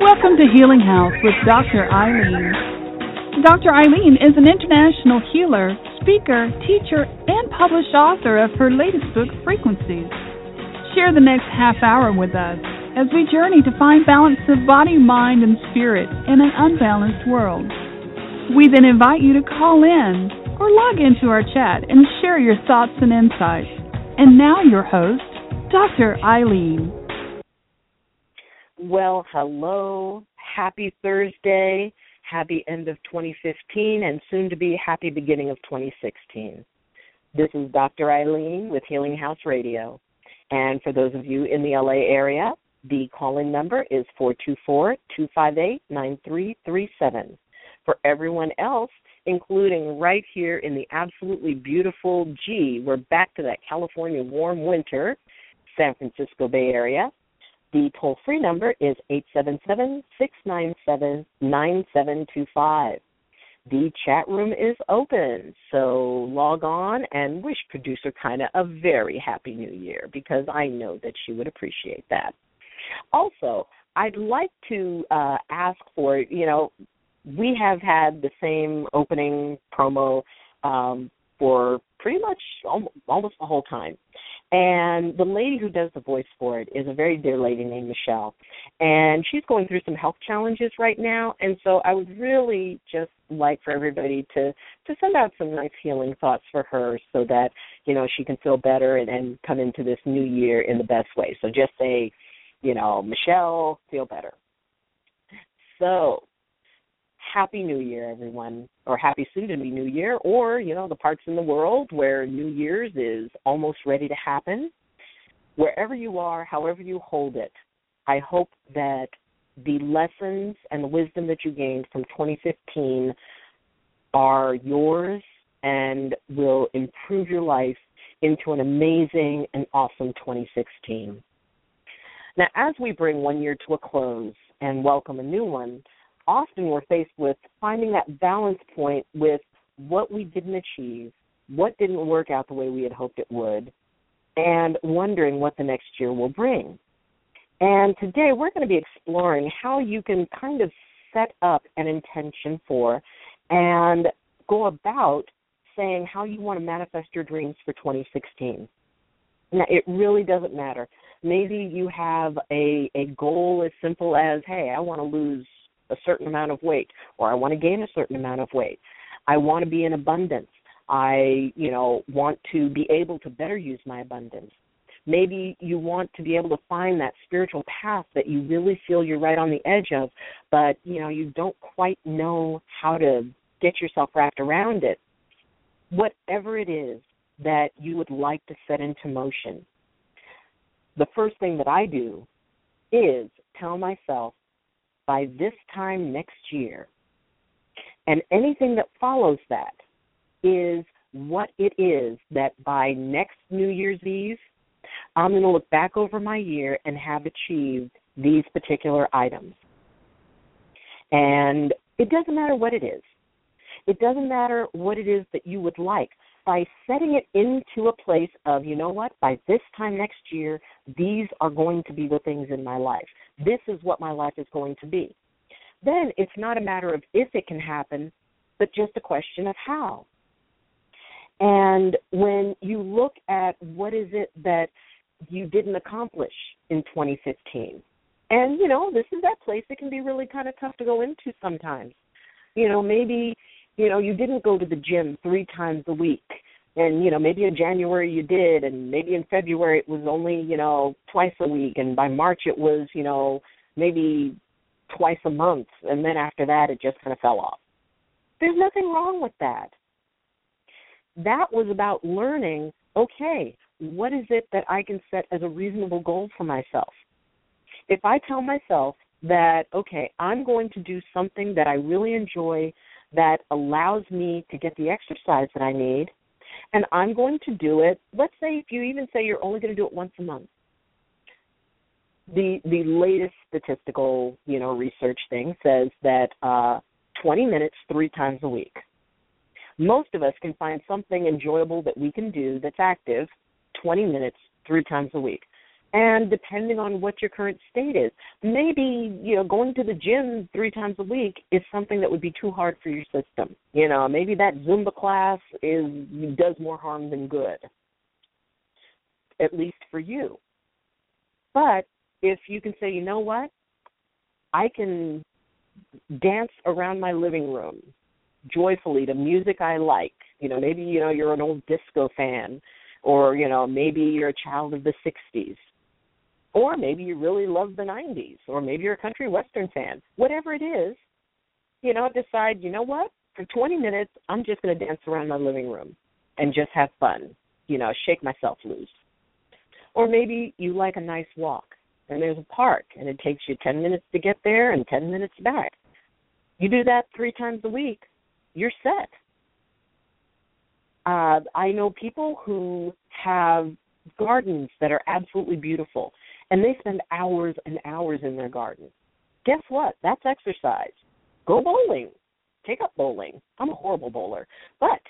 Welcome to Healing House with Dr. Ayleen. Dr. Ayleen is an international healer, speaker, teacher, and published author of her latest book, Frequencies. Share the next half hour with us as we journey to find balance of body, mind, and spirit in an unbalanced world. We then invite you to call in or log into our chat and share your thoughts and insights. And now, your host, Dr. Ayleen. Well, hello. Happy Thursday. Happy end of 2015 and soon to be happy beginning of 2016. This is Dr. Ayleen with Healing House Radio. And for those of you in the LA area, the calling number is 424 258 9337. For everyone else, including right here in the absolutely beautiful G, we're back to that California warm winter, San Francisco Bay Area. The toll free number is 877 697 9725. The chat room is open, so log on and wish producer Kinda a very happy new year because I know that she would appreciate that. Also, I'd like to uh, ask for, you know, we have had the same opening promo um, for pretty much almost the whole time. And the lady who does the voice for it is a very dear lady named Michelle. And she's going through some health challenges right now. And so I would really just like for everybody to to send out some nice healing thoughts for her so that, you know, she can feel better and, and come into this new year in the best way. So just say, you know, Michelle, feel better. So happy new year everyone or happy soon to be new year or you know the parts in the world where new year's is almost ready to happen. Wherever you are however you hold it i hope that the lessons and the wisdom that you gained from 2015 are yours and will improve your life into an amazing and awesome 2016 now as we bring one year to a close and welcome a new one often we're faced with finding that balance point with what we didn't achieve, what didn't work out the way we had hoped it would, and wondering what the next year will bring. And today we're going to be exploring how you can kind of set up an intention for and go about saying how you want to manifest your dreams for 2016. Now, it really doesn't matter. Maybe you have a, a goal as simple as, hey, I want to lose a certain amount of weight or I want to gain a certain amount of weight. I want to be in abundance. I, you know, want to be able to better use my abundance. Maybe you want to be able to find that spiritual path that you really feel you're right on the edge of, but you know, you don't quite know how to get yourself wrapped around it. Whatever it is that you would like to set into motion, the first thing that I do is tell myself by this time next year. And anything that follows that is what it is that by next New Year's Eve, I'm going to look back over my year and have achieved these particular items. And it doesn't matter what it is. It doesn't matter what it is that you would like. By setting it into a place of, you know what, by this time next year, these are going to be the things in my life this is what my life is going to be. Then it's not a matter of if it can happen, but just a question of how. And when you look at what is it that you didn't accomplish in 2015, and you know, this is that place that can be really kind of tough to go into sometimes. You know, maybe you know you didn't go to the gym three times a week and you know maybe in January you did and maybe in February it was only you know twice a week and by March it was you know maybe twice a month and then after that it just kind of fell off. There's nothing wrong with that. That was about learning okay what is it that I can set as a reasonable goal for myself? If I tell myself that okay I'm going to do something that I really enjoy that allows me to get the exercise that I need and I'm going to do it. Let's say if you even say you're only going to do it once a month. The the latest statistical you know research thing says that uh, 20 minutes three times a week. Most of us can find something enjoyable that we can do that's active 20 minutes three times a week. And depending on what your current state is, maybe, you know, going to the gym three times a week is something that would be too hard for your system. You know, maybe that Zumba class is does more harm than good. At least for you. But if you can say, you know what? I can dance around my living room joyfully to music I like. You know, maybe you know you're an old disco fan or you know maybe you're a child of the 60s or maybe you really love the 90s or maybe you're a country western fan. Whatever it is, you know, decide, you know what? For 20 minutes, I'm just going to dance around my living room and just have fun. You know, shake myself loose. Or maybe you like a nice walk and there's a park and it takes you 10 minutes to get there and 10 minutes back. You do that 3 times a week, you're set. Uh, I know people who have gardens that are absolutely beautiful, and they spend hours and hours in their garden. Guess what? That's exercise. Go bowling. Take up bowling. I'm a horrible bowler, but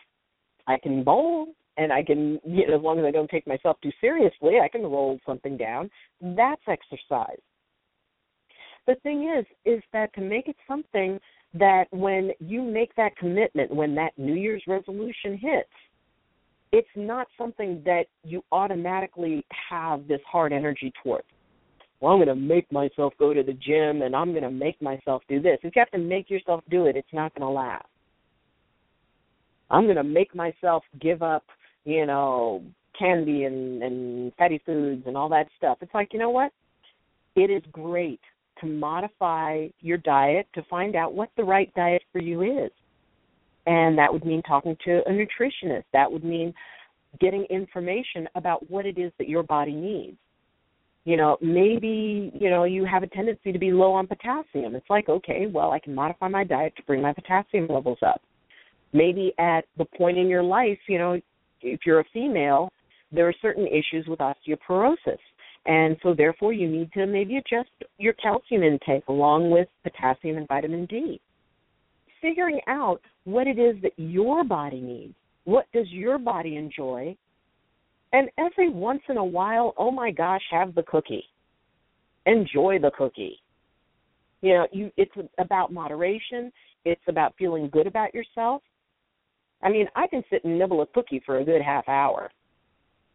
I can bowl and I can, you know, as long as I don't take myself too seriously, I can roll something down. That's exercise. The thing is, is that to make it something that when you make that commitment, when that New Year's resolution hits, it's not something that you automatically have this hard energy towards. Well, I'm going to make myself go to the gym and I'm going to make myself do this. If you have to make yourself do it, it's not going to last. I'm going to make myself give up, you know, candy and and fatty foods and all that stuff. It's like, you know what? It is great to modify your diet to find out what the right diet for you is. And that would mean talking to a nutritionist. That would mean getting information about what it is that your body needs. You know, maybe, you know, you have a tendency to be low on potassium. It's like, okay, well, I can modify my diet to bring my potassium levels up. Maybe at the point in your life, you know, if you're a female, there are certain issues with osteoporosis and so, therefore, you need to maybe adjust your calcium intake along with potassium and vitamin D. Figuring out what it is that your body needs. What does your body enjoy? And every once in a while, oh my gosh, have the cookie. Enjoy the cookie. You know, you it's about moderation. It's about feeling good about yourself. I mean, I can sit and nibble a cookie for a good half hour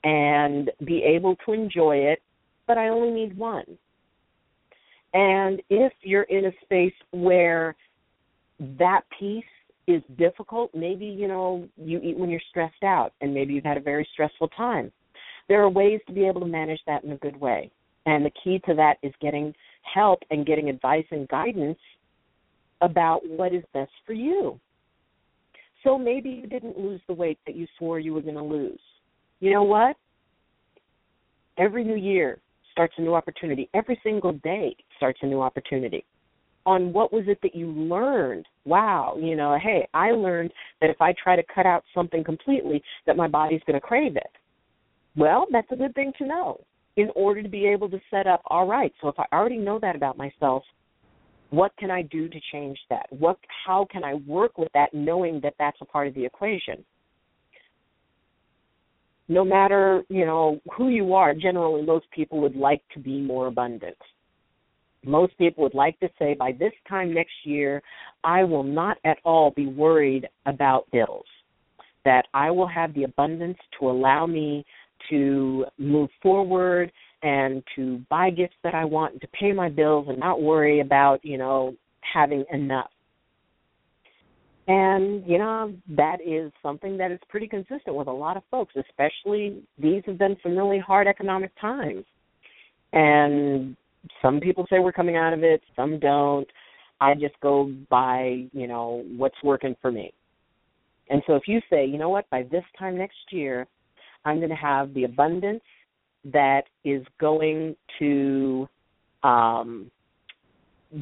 and be able to enjoy it but I only need one. And if you're in a space where that piece is difficult, maybe, you know, you eat when you're stressed out and maybe you've had a very stressful time. There are ways to be able to manage that in a good way. And the key to that is getting help and getting advice and guidance about what is best for you. So maybe you didn't lose the weight that you swore you were going to lose. You know what? Every new year, starts a new opportunity. Every single day starts a new opportunity. On what was it that you learned? Wow, you know, hey, I learned that if I try to cut out something completely, that my body's going to crave it. Well, that's a good thing to know in order to be able to set up, all right, so if I already know that about myself, what can I do to change that? What how can I work with that knowing that that's a part of the equation? no matter you know who you are generally most people would like to be more abundant most people would like to say by this time next year i will not at all be worried about bills that i will have the abundance to allow me to move forward and to buy gifts that i want and to pay my bills and not worry about you know having enough and, you know, that is something that is pretty consistent with a lot of folks, especially these have been some really hard economic times. And some people say we're coming out of it, some don't. I just go by, you know, what's working for me. And so if you say, you know what, by this time next year, I'm going to have the abundance that is going to um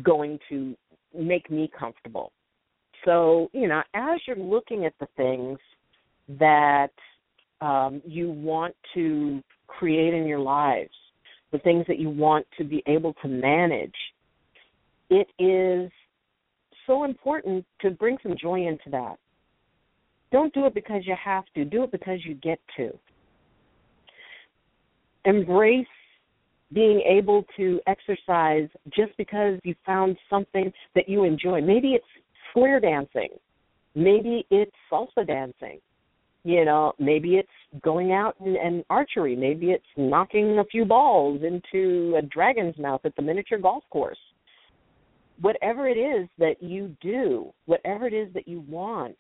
going to make me comfortable so you know as you're looking at the things that um, you want to create in your lives the things that you want to be able to manage it is so important to bring some joy into that. Don't do it because you have to. Do it because you get to. Embrace being able to exercise just because you found something that you enjoy. Maybe it's square dancing, maybe it's salsa dancing, you know, maybe it's going out and, and archery, maybe it's knocking a few balls into a dragon's mouth at the miniature golf course. Whatever it is that you do, whatever it is that you want,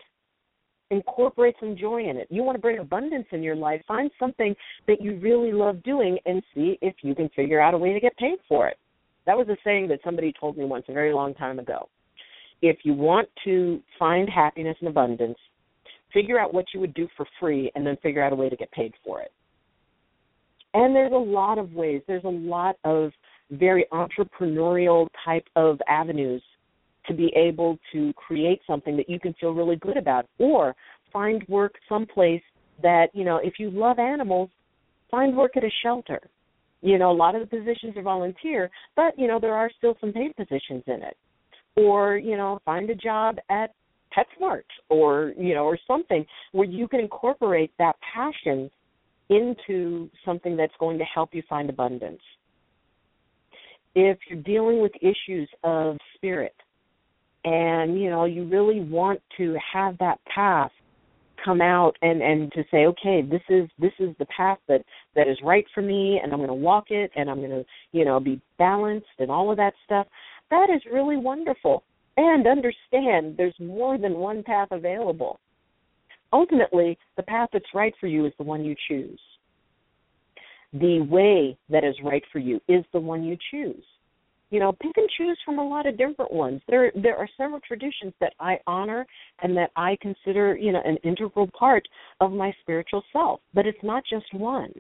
incorporate some joy in it. You want to bring abundance in your life, find something that you really love doing and see if you can figure out a way to get paid for it. That was a saying that somebody told me once a very long time ago. If you want to find happiness and abundance, figure out what you would do for free and then figure out a way to get paid for it. And there's a lot of ways, there's a lot of very entrepreneurial type of avenues to be able to create something that you can feel really good about or find work someplace that you know if you love animals find work at a shelter. You know a lot of the positions are volunteer but you know there are still some paid positions in it. Or you know find a job at PetSmart or you know or something where you can incorporate that passion into something that's going to help you find abundance. If you're dealing with issues of spirit and you know you really want to have that path come out and and to say okay this is this is the path that that is right for me and i'm going to walk it and i'm going to you know be balanced and all of that stuff that is really wonderful and understand there's more than one path available. Ultimately the path that's right for you is the one you choose. The way that is right for you is the one you choose. You know pick and choose from a lot of different ones. There there are several traditions that i honor and that i consider you know an integral part of my spiritual self but it's not just one.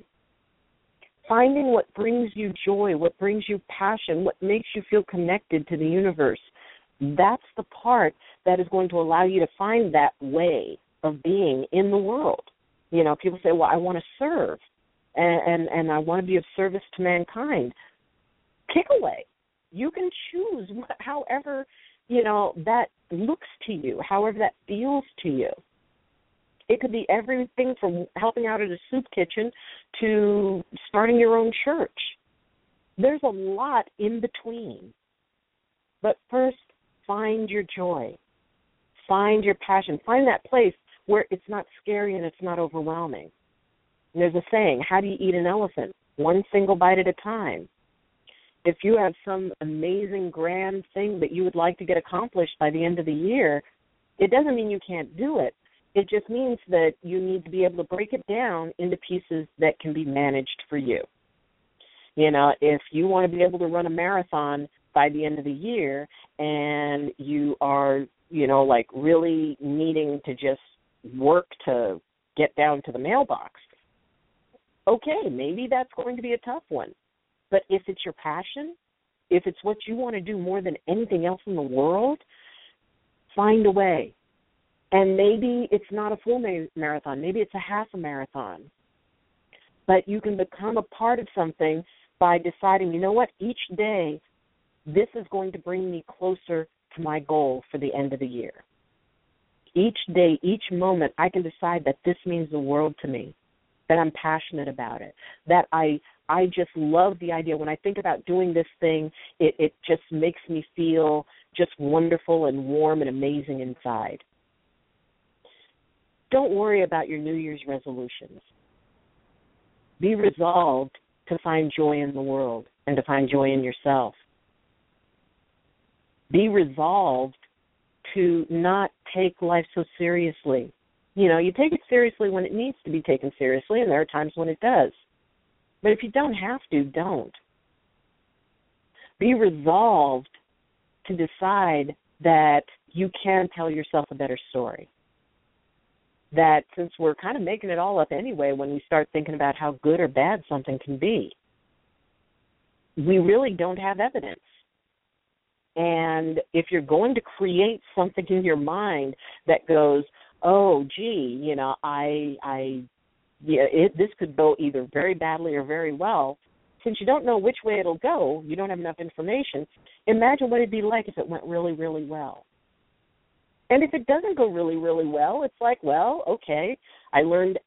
Finding what brings you joy what brings you passion what makes you feel connected to the universe that's the part that is going to allow you to find that way of being in the world. You know people say well i want to serve and and, and i want to be of service to mankind. Pick away. You can choose however you know that looks to you however that feels to you. It could be everything from helping out at a soup kitchen to starting your own church. There's a lot in between. But first find your joy. Find your passion. Find that place where it's not scary and it's not overwhelming. And there's a saying how do you eat an elephant? One single bite at a time. If you have some amazing grand thing that you would like to get accomplished by the end of the year, it doesn't mean you can't do it. It just means that you need to be able to break it down into pieces that can be managed for you. You know, if you want to be able to run a marathon by the end of the year and you are, you know, like really needing to just work to get down to the mailbox, okay, maybe that's going to be a tough one. But if it's your passion, if it's what you want to do more than anything else in the world, find a way. And maybe it's not a full marathon, maybe it's a half a marathon. But you can become a part of something by deciding, you know what, each day this is going to bring me closer to my goal for the end of the year. Each day, each moment, I can decide that this means the world to me, that I'm passionate about it, that I I just love the idea. When I think about doing this thing, it, it just makes me feel just wonderful and warm and amazing inside. Don't worry about your New Year's resolutions. Be resolved to find joy in the world and to find joy in yourself. Be resolved to not take life so seriously. You know, you take it seriously when it needs to be taken seriously, and there are times when it does. But if you don't have to, don't. Be resolved to decide that you can tell yourself a better story. That since we're kind of making it all up anyway when we start thinking about how good or bad something can be, we really don't have evidence. And if you're going to create something in your mind that goes, oh, gee, you know, I I yeah, it, this could go either very badly or very well. Since you don't know which way it'll go, you don't have enough information. Imagine what it'd be like if it went really, really well. And if it doesn't go really, really well, it's like, well, okay, I learned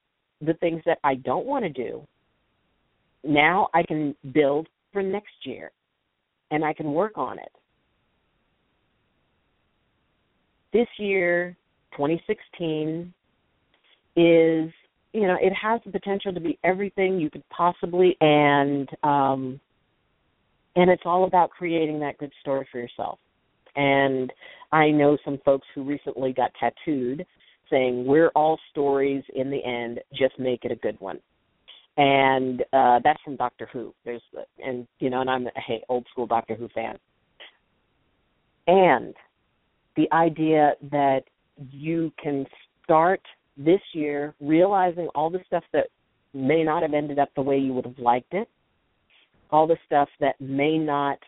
the things that I don't want to do. Now I can build for next year and I can work on it. This year, 2016, is you know it has the potential to be everything you could possibly and um and it's all about creating that good story for yourself. And i know some folks who recently got tattooed saying we're all stories in the end just make it a good one. And uh that's from doctor who. There's and you know and i'm a hey, old school doctor who fan. And the idea that you can start this year realizing all the stuff that may not have ended up the way you would have liked it, all the stuff that may not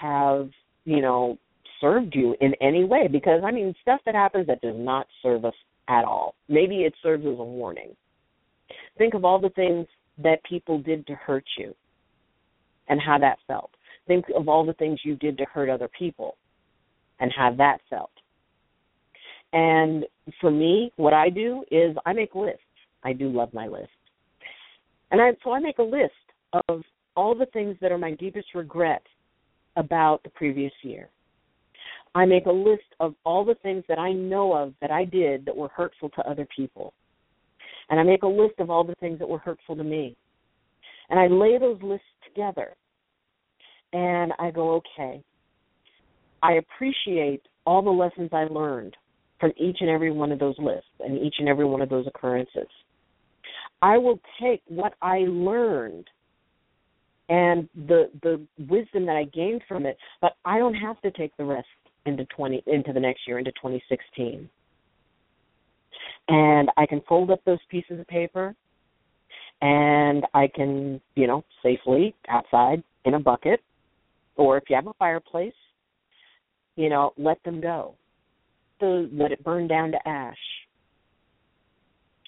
have, you know, served you in any way. Because, I mean, stuff that happens that does not serve us at all. Maybe it serves as a warning. Think of all the things that people did to hurt you and how that felt. Think of all the things you did to hurt other people and how that felt. And for me, what I do is I make lists. I do love my list. And I, so I make a list of all the things that are my deepest regret about the previous year. I make a list of all the things that I know of that I did that were hurtful to other people. And I make a list of all the things that were hurtful to me. And I lay those lists together. And I go, okay, I appreciate all the lessons I learned from each and every one of those lists and each and every one of those occurrences. I will take what I learned and the the wisdom that I gained from it, but I don't have to take the rest into twenty into the next year into 2016. And I can fold up those pieces of paper, and I can you know safely outside in a bucket, or if you have a fireplace, you know let them go. Those let it burn down to ash.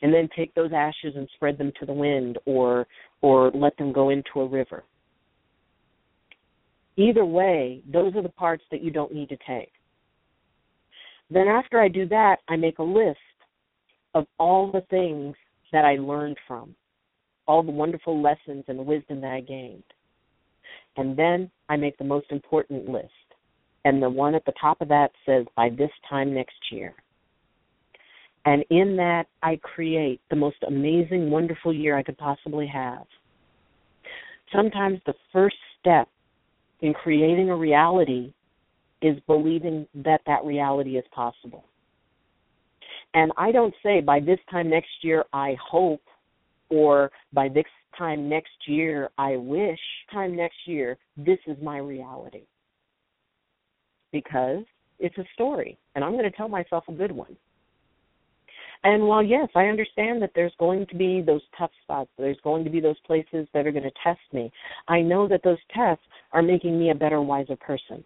And then take those ashes and spread them to the wind or or let them go into a river. Either way those are the parts that you don't need to take. Then after i do that i make a list of all the things that i learned from all the wonderful lessons and wisdom that i gained. And then i make the most important list and the one at the top of that says by this time next year. And in that, I create the most amazing, wonderful year I could possibly have. Sometimes the first step in creating a reality is believing that that reality is possible. And I don't say by this time next year I hope or by this time next year I wish, time next year this is my reality because it's a story, and I'm going to tell myself a good one. And while yes, I understand that there's going to be those tough spots, there's going to be those places that are going to test me. I know that those tests are making me a better, wiser person.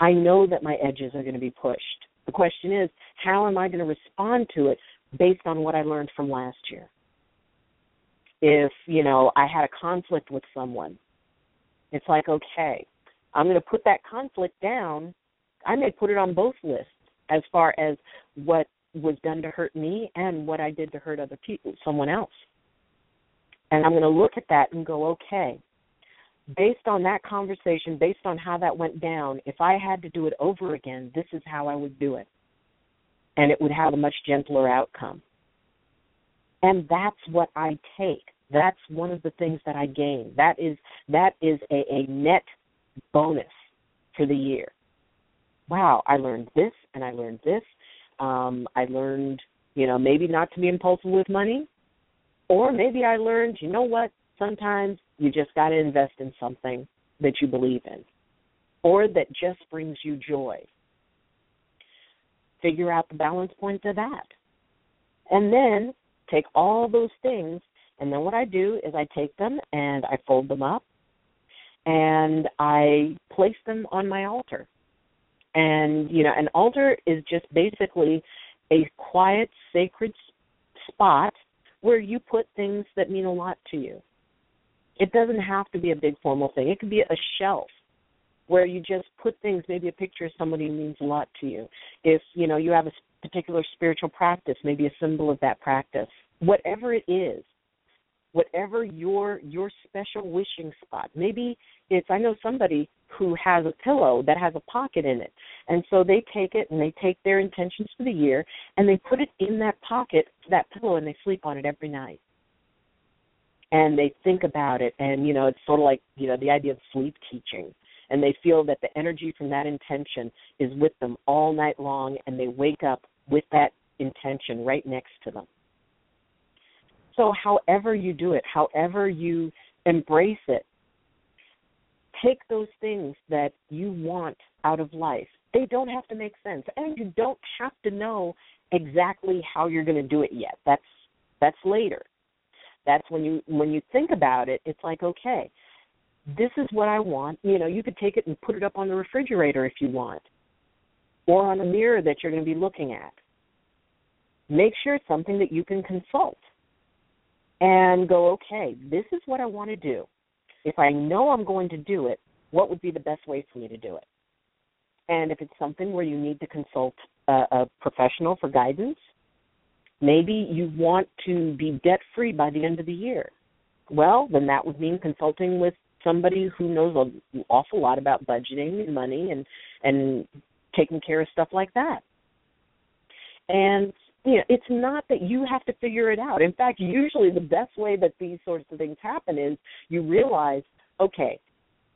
I know that my edges are going to be pushed. The question is, how am I going to respond to it based on what I learned from last year? If, you know, I had a conflict with someone, it's like, okay, I'm going to put that conflict down. I may put it on both lists as far as what was done to hurt me and what I did to hurt other people, someone else. And I'm going to look at that and go, okay, based on that conversation, based on how that went down, if I had to do it over again, this is how I would do it. And it would have a much gentler outcome. And that's what I take. That's one of the things that I gain. That is that is a, a net bonus for the year. Wow, I learned this and I learned this. Um, I learned, you know, maybe not to be impulsive with money, or maybe I learned, you know what, sometimes you just got to invest in something that you believe in or that just brings you joy. Figure out the balance point of that. And then take all those things, and then what I do is I take them and I fold them up and I place them on my altar. And you know, an altar is just basically a quiet, sacred spot where you put things that mean a lot to you. It doesn't have to be a big formal thing. It could be a shelf where you just put things, maybe a picture of somebody means a lot to you. If, you know, you have a particular spiritual practice, maybe a symbol of that practice. Whatever it is, whatever your your special wishing spot. Maybe it's I know somebody who has a pillow that has a pocket in it. And so they take it and they take their intentions for the year and they put it in that pocket, that pillow and they sleep on it every night. And they think about it and you know, it's sort of like, you know, the idea of sleep teaching. And they feel that the energy from that intention is with them all night long and they wake up with that intention right next to them. So, however you do it, however you embrace it, take those things that you want out of life. They don't have to make sense, and you don't have to know exactly how you're going to do it yet. That's that's later. That's when you when you think about it, it's like okay, this is what I want. You know, you could take it and put it up on the refrigerator if you want, or on a mirror that you're going to be looking at. Make sure it's something that you can consult and go, okay, this is what I want to do. If I know I'm going to do it, what would be the best way for me to do it? And if it's something where you need to consult a, a professional for guidance, maybe you want to be debt free by the end of the year. Well, then that would mean consulting with somebody who knows an awful lot about budgeting and money and and taking care of stuff like that. And you know, it's not that you have to figure it out. In fact, usually the best way that these sorts of things happen is you realize, okay,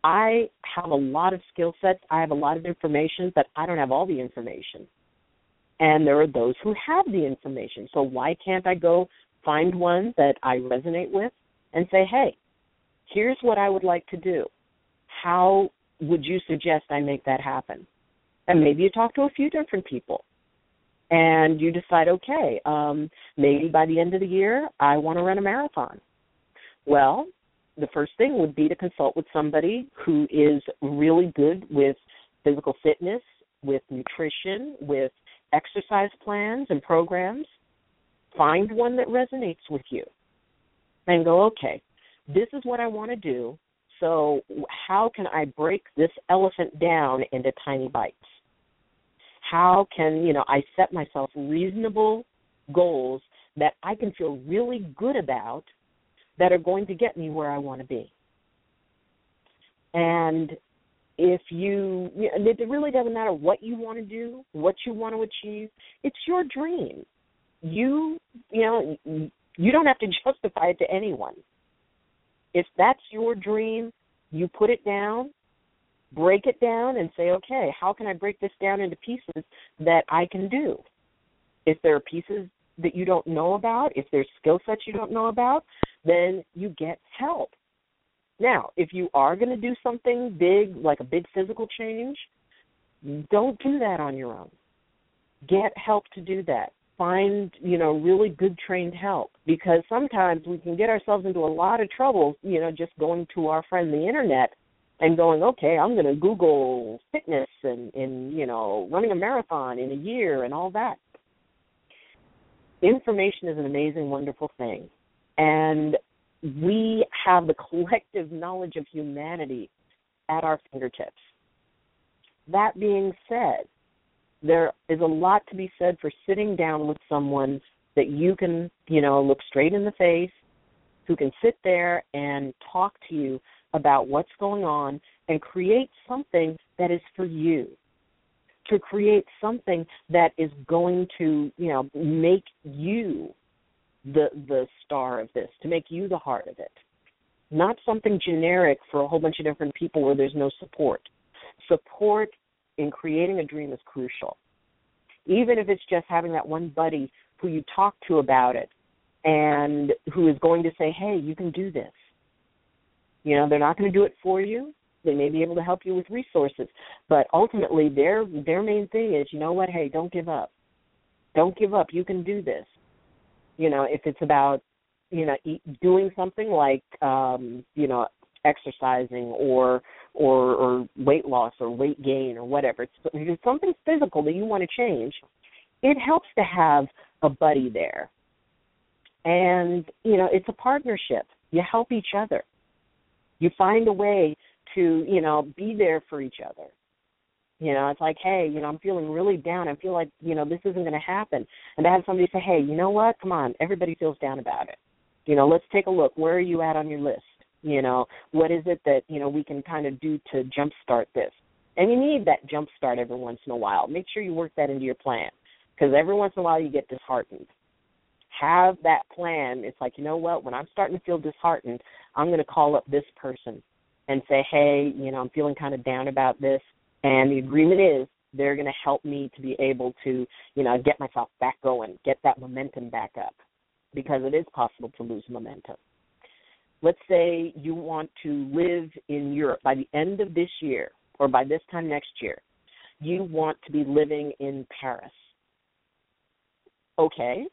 I have a lot of skill sets, I have a lot of information, but I don't have all the information. And there are those who have the information. So why can't I go find one that I resonate with and say, hey, here's what I would like to do. How would you suggest I make that happen? And maybe you talk to a few different people and you decide, okay, um, maybe by the end of the year, I want to run a marathon. Well, the first thing would be to consult with somebody who is really good with physical fitness, with nutrition, with exercise plans and programs. Find one that resonates with you and go, okay, this is what I want to do. So, how can I break this elephant down into tiny bites? How can you know I set myself reasonable goals that I can feel really good about that are going to get me where I want to be. And if you, it really doesn't matter what you want to do, what you want to achieve. It's your dream. You, you know, you don't have to justify it to anyone. If that's your dream, you put it down break it down and say, okay, how can I break this down into pieces that I can do? If there are pieces that you don't know about, if there's skill sets you don't know about, then you get help. Now, if you are going to do something big, like a big physical change, don't do that on your own. Get help to do that. Find, you know, really good trained help because sometimes we can get ourselves into a lot of trouble, you know, just going to our friend the internet and going, okay, I'm going to Google fitness and, and you know running a marathon in a year and all that. Information is an amazing, wonderful thing, and we have the collective knowledge of humanity at our fingertips. That being said, there is a lot to be said for sitting down with someone that you can, you know, look straight in the face, who can sit there and talk to you about what's going on and create something that is for you. To create something that is going to you know make you the the star of this to make you the heart of it. Not something generic for a whole bunch of different people where there's no support. Support in creating a dream is crucial. Even if it's just having that one buddy who you talk to about it and who is going to say hey you can do this you know, they're not going to do it for you. They may be able to help you with resources, but ultimately their their main thing is, you know what? Hey, don't give up. Don't give up. You can do this. You know, if it's about you know doing something like um, you know exercising or or or weight loss or weight gain or whatever. It's, if it's something physical that you want to change. It helps to have a buddy there, and you know it's a partnership. You help each other you find a way to you know be there for each other you know it's like hey you know i'm feeling really down i feel like you know this isn't going to happen and to have somebody say hey you know what come on everybody feels down about it You know, let's take a look. Where are you at on your list? You know, what is it that, you know, we can kind of do to jumpstart this? And you need that jumpstart every once in a while. Make sure you work that into your plan because every once in a while you get disheartened. Have that plan. It's like, you know what, when I'm starting to feel disheartened, I'm going to call up this person and say, hey, you know, I'm feeling kind of down about this. And the agreement is they're going to help me to be able to, you know, get myself back going, get that momentum back up because it is possible to lose momentum. Let's say you want to live in Europe by the end of this year or by this time next year. You want to be living in Paris. Okay,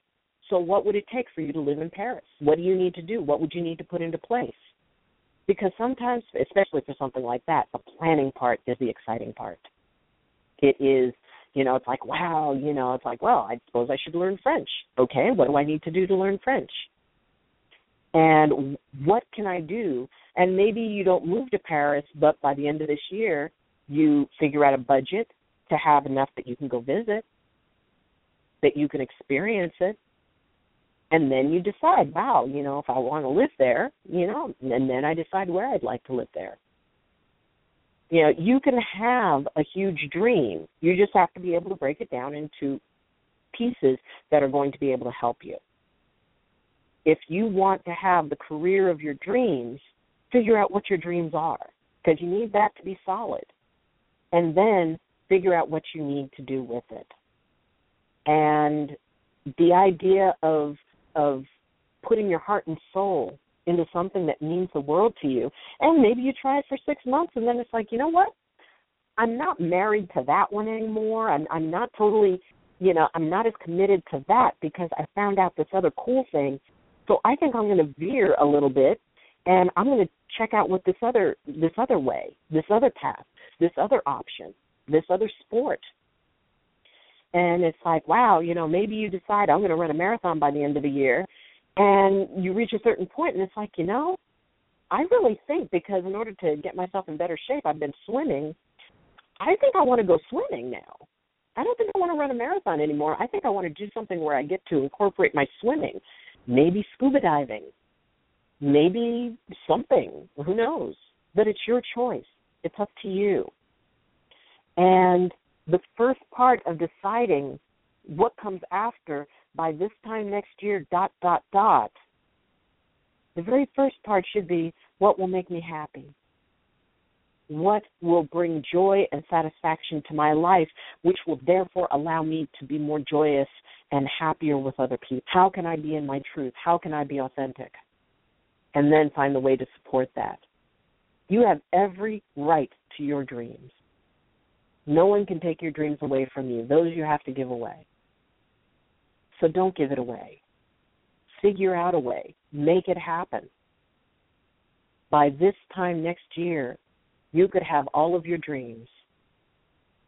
so what would it take for you to live in Paris? What do you need to do? What would you need to put into place? Because sometimes, especially for something like that, the planning part is the exciting part. It is you know, it's like, wow, you know, it's like, well, I suppose I should learn French. Okay, what do I need to do to learn French? And what can I do? And maybe you don't move to Paris, but by the end of this year, you figure out a budget to have enough that you can go visit, that you can experience it. And then you decide, wow, you know, if I want to live there, you know, and then I decide where I'd like to live there. You know, you can have a huge dream. You just have to be able to break it down into pieces that are going to be able to help you. If you want to have the career of your dreams, figure out what your dreams are because you need that to be solid. And then figure out what you need to do with it. And the idea of of putting your heart and soul into something that means the world to you. And maybe you try it for six months and then it's like, you know what? I'm not married to that one anymore. I'm I'm not totally you know, I'm not as committed to that because I found out this other cool thing. So I think I'm gonna veer a little bit and I'm gonna check out what this other this other way, this other path, this other option, this other sport. And it's like, wow, you know, maybe you decide I'm gonna run a marathon by the end of the year. And you reach a certain point and it's like you know i really think because in order to get myself in better shape i've been swimming i think i want to go swimming now. I don't think i want to run a marathon anymore. I think i want to do something where i get to incorporate my swimming. Maybe scuba diving. Maybe something. Who knows? But it's your choice. It's up to you. And the first part of deciding what comes after by this time next year, dot, dot, dot. The very first part should be what will make me happy? What will bring joy and satisfaction to my life, which will therefore allow me to be more joyous and happier with other people? How can I be in my truth? How can I be authentic? And then find the way to support that. You have every right to your dreams. No one can take your dreams away from you. Those you have to give away. So don't give it away. Figure out a way. Make it happen. By this time next year, you could have all of your dreams.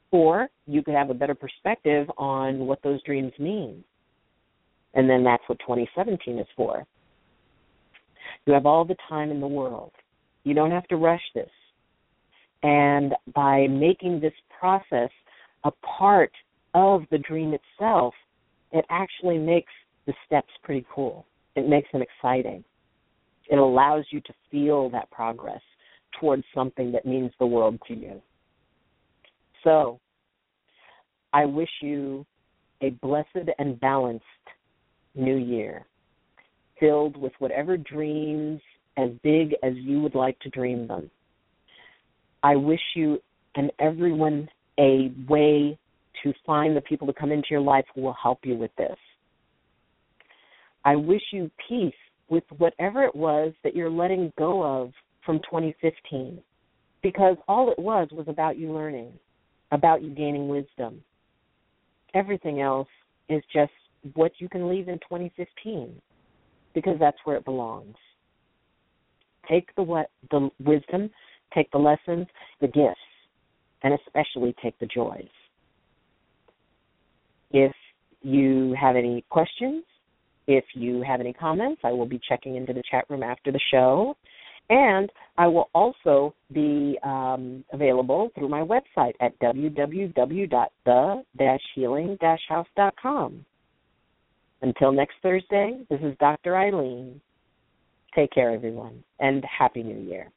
Or you could have a better perspective on what those dreams mean. And then that's what 2017 is for. You have all the time in the world. You don't have to rush this. And by making this process a part of the dream itself, it actually makes the steps pretty cool. It makes them exciting. It allows you to feel that progress towards something that means the world to you. So, I wish you a blessed and balanced new year, filled with whatever dreams as big as you would like to dream them. I wish you and everyone a way to find the people to come into your life who will help you with this. I wish you peace with whatever it was that you're letting go of from 2015 because all it was was about you learning, about you gaining wisdom. Everything else is just what you can leave in 2015 because that's where it belongs. Take the what the wisdom, take the lessons, the gifts, and especially take the joys. If you have any questions, if you have any comments, I will be checking into the chat room after the show. And I will also be um, available through my website at www.the-healing-house.com. Until next Thursday, this is Dr. Ayleen. Take care, everyone, and Happy New Year.